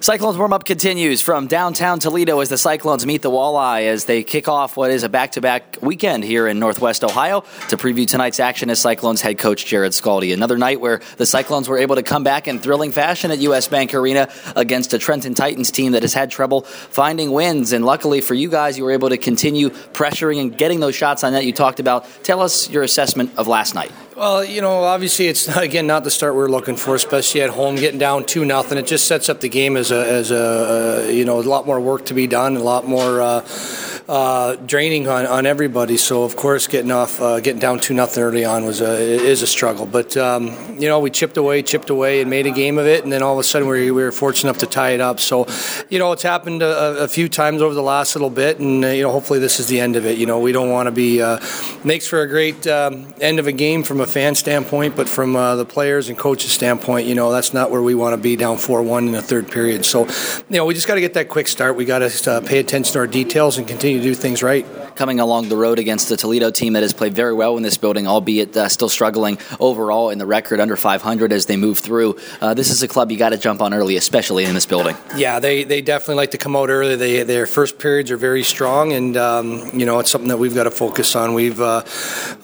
Cyclones warm up continues from downtown Toledo as the Cyclones meet the Walleye as they kick off what is a back to back weekend here in Northwest Ohio to preview tonight's action as Cyclones head coach Jarrod Skalde. Another night where the Cyclones were able to come back in thrilling fashion at US Bank Arena against a Trenton Titans team that has had trouble finding wins. And luckily for you guys, you were able to continue pressuring and getting those shots on net you talked about. Tell us your assessment of last night. Well, you know, obviously it's again not the start we are looking for, especially at home, getting down two nothing. It just sets up the game as a as a uh, you know a lot more work to be done, a lot more. Uh, uh, draining on, on everybody. So of course, getting off, uh, getting down two nothing early on was a is a struggle. But um, you know, we chipped away, chipped away, and made a game of it. And then all of a sudden, we, we were fortunate enough to tie it up. So, you know, it's happened a, a few times over the last little bit, and uh, you know, hopefully this is the end of it. You know, we don't want to be uh, makes for a great um, end of a game from a fan standpoint, but from uh, the players and coaches standpoint, you know, that's not where we want to be down four one in the third period. So, you know, we just got to get that quick start. We got to pay attention to our details and continue to do things right. Coming along the road against the Toledo team that has played very well in this building, albeit uh, still struggling overall in the record under 500 as they move through. Uh, this is a club you got to jump on early, especially in this building. Yeah, they, they definitely like to come out early. They, their first periods are very strong, and um, you know it's something that we've got to focus on. We've uh,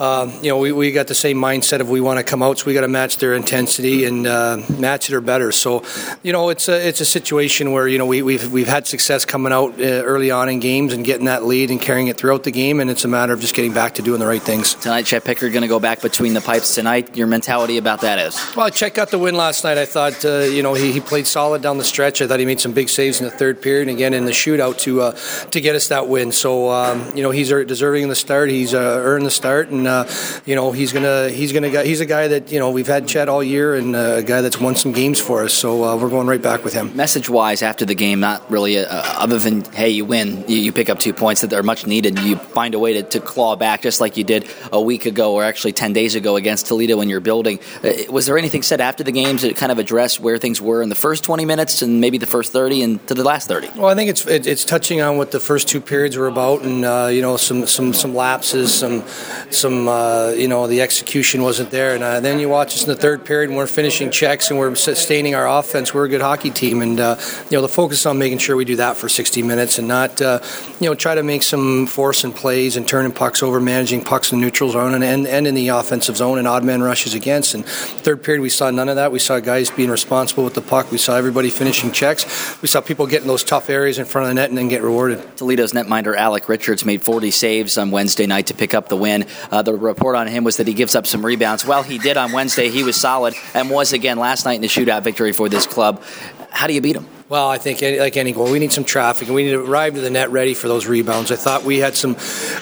uh you know we, we got the same mindset of we want to come out, so we got to match their intensity and uh, match it or better. So you know it's a it's a situation where you know we, we've we've had success coming out uh, early on in games and getting that lead and carrying it throughout the game, and it's a matter of just getting back to doing the right things. Tonight, Chet Pickard going to go back between the pipes tonight. Your mentality about that is? Well, Chet got the win last night. I thought, uh, you know, he, he played solid down the stretch. I thought he made some big saves in the third period, and again in the shootout to uh, to get us that win. So, um, you know, he's deserving of the start. He's uh, earned the start, and uh, you know, he's gonna he's gonna he's a guy that you know we've had Chet all year, and uh, a guy that's won some games for us. So uh, we're going right back with him. Message wise, after the game, not really other than hey, you win, you, you pick up two points that are much needed. You find a way to, to claw back just like you did a week ago or actually 10 days ago against Toledo in your building. Uh, was there anything said after the games that kind of addressed where things were in the first 20 minutes and maybe the first 30 and to the last 30? Well, I think it's it's touching on what the first two periods were about and, uh, you know, some, some, some lapses, some, some uh, you know, the execution wasn't there. And uh, then you watch us in the third period and we're finishing checks and we're sustaining our offense. We're a good hockey team. And, uh, you know, the focus on making sure we do that for 60 minutes and not, uh, you know, try to make some force and plays and turning pucks over, managing pucks in the neutral zone and, and, and in the offensive zone and odd man rushes against. And third period, we saw none of that. We saw guys being responsible with the puck. We saw everybody finishing checks. We saw people getting those tough areas in front of the net and then get rewarded. Toledo's netminder Alec Richards made 40 saves on Wednesday night to pick up the win. Uh, the report on him was that he gives up some rebounds. Well, he did on Wednesday. He was solid and was again last night in the shootout victory for this club. How do you beat him? Well, I think any, like any goal, we need some traffic and we need to arrive to the net ready for those rebounds. I thought we had some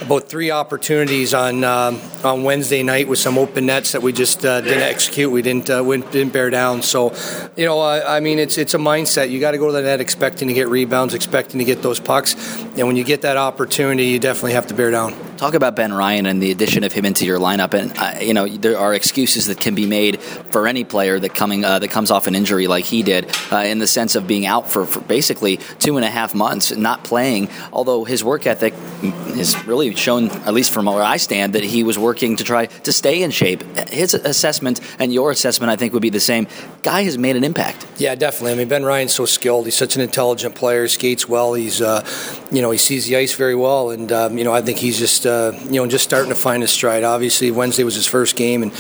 about three opportunities on um, on Wednesday night with some open nets that we just uh, didn't execute. We didn't uh, didn't bear down. So, you know, uh, I mean, it's it's a mindset. You got to go to the net expecting to get rebounds, expecting to get those pucks, and when you get that opportunity, you definitely have to bear down. Talk about Ben Ryan and the addition of him into your lineup, and uh, you know there are excuses that can be made for any player that coming uh, that comes off an injury like he did, uh, in the sense of being out for, for basically two and a half months, not playing. Although his work ethic has really shown, at least from where I stand, that he was working to try to stay in shape. His assessment and your assessment, I think, would be the same. Guy has made an impact. Yeah, definitely. I mean, Ben Ryan's so skilled. He's such an intelligent player. Skates well. He's, uh, you know, he sees the ice very well, and um, you know, I think he's just, uh, you know, just starting to find his stride. Obviously, Wednesday was his first game, and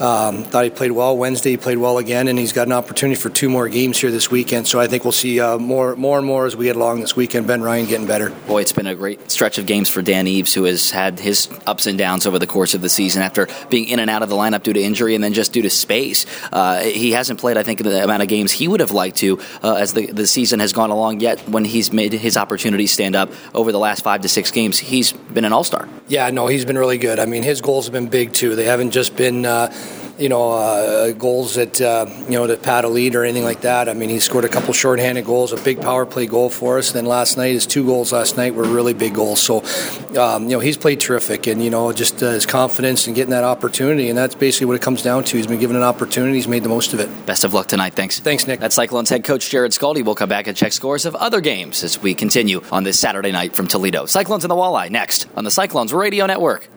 um, thought he played well. Wednesday, he played well again, and he's got an opportunity for two more games here this weekend. So I think we'll see uh, more, more and more as we get along this weekend. Ben Ryan getting better. Boy, it's been a great stretch of games for Dan Eaves, who has had his ups and downs over the course of the season after being in and out of the lineup due to injury and then just due to space. Uh, he hasn't played, I think, the amount of games he would have liked to uh, as the, the season has gone along yet when he's made his opportunities stand up over the last five to six games. He's been an all star. Yeah, no, he's been really good. I mean, his goals have been big, too. They haven't just been. Uh, you know, uh, goals that, uh, you know, to pad a lead or anything like that. I mean, he scored a couple shorthanded goals, a big power play goal for us. And then last night, his two goals last night were really big goals. So, um, you know, he's played terrific. And, you know, just uh, his confidence and getting that opportunity. And that's basically what it comes down to. He's been given an opportunity, he's made the most of it. Best of luck tonight. Thanks. Thanks, Nick. That's Cyclones head coach Jarrod Skalde. We'll come back and check scores of other games as we continue on this Saturday night from Toledo. Cyclones and the Walleye next on the Cyclones Radio Network.